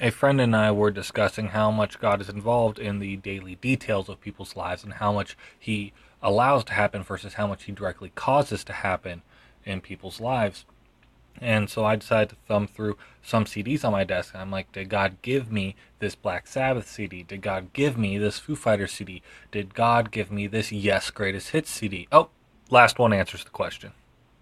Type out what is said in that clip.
a friend and I were discussing how much God is involved in the daily details of people's lives and how much He allows to happen versus how much He directly causes to happen in people's lives. And so I decided to thumb through some CDs on my desk. And I'm like, did God give me this Black Sabbath CD? Did God give me this Foo Fighters CD? Did God give me this Yes Greatest Hits CD? Oh, last one answers the question.